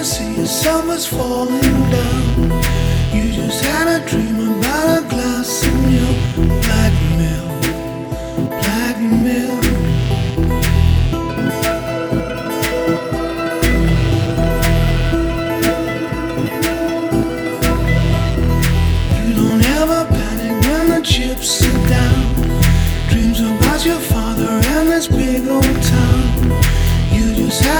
was falling down. You just had a dream about a glass in milk, black milk, black milk. You don't ever panic when the chips are down. Dreams about your father and this big old town. You just had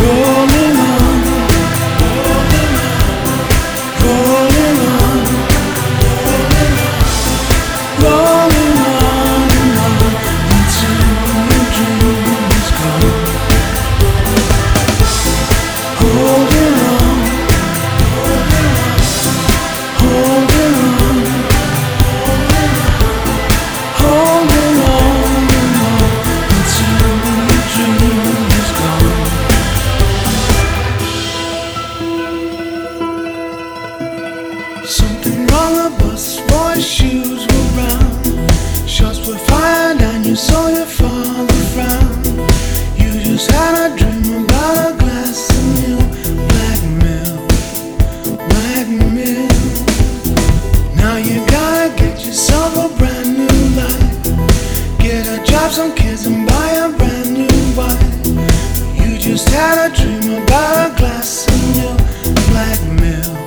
Rolling shoes were brown. Shots were fired and you saw your father frown. You just had a dream about a glass of milk, black milk. Now you gotta get yourself a brand new life. Get a job, some kids, and buy a brand new bike. You just had a dream about a glass of milk, black milk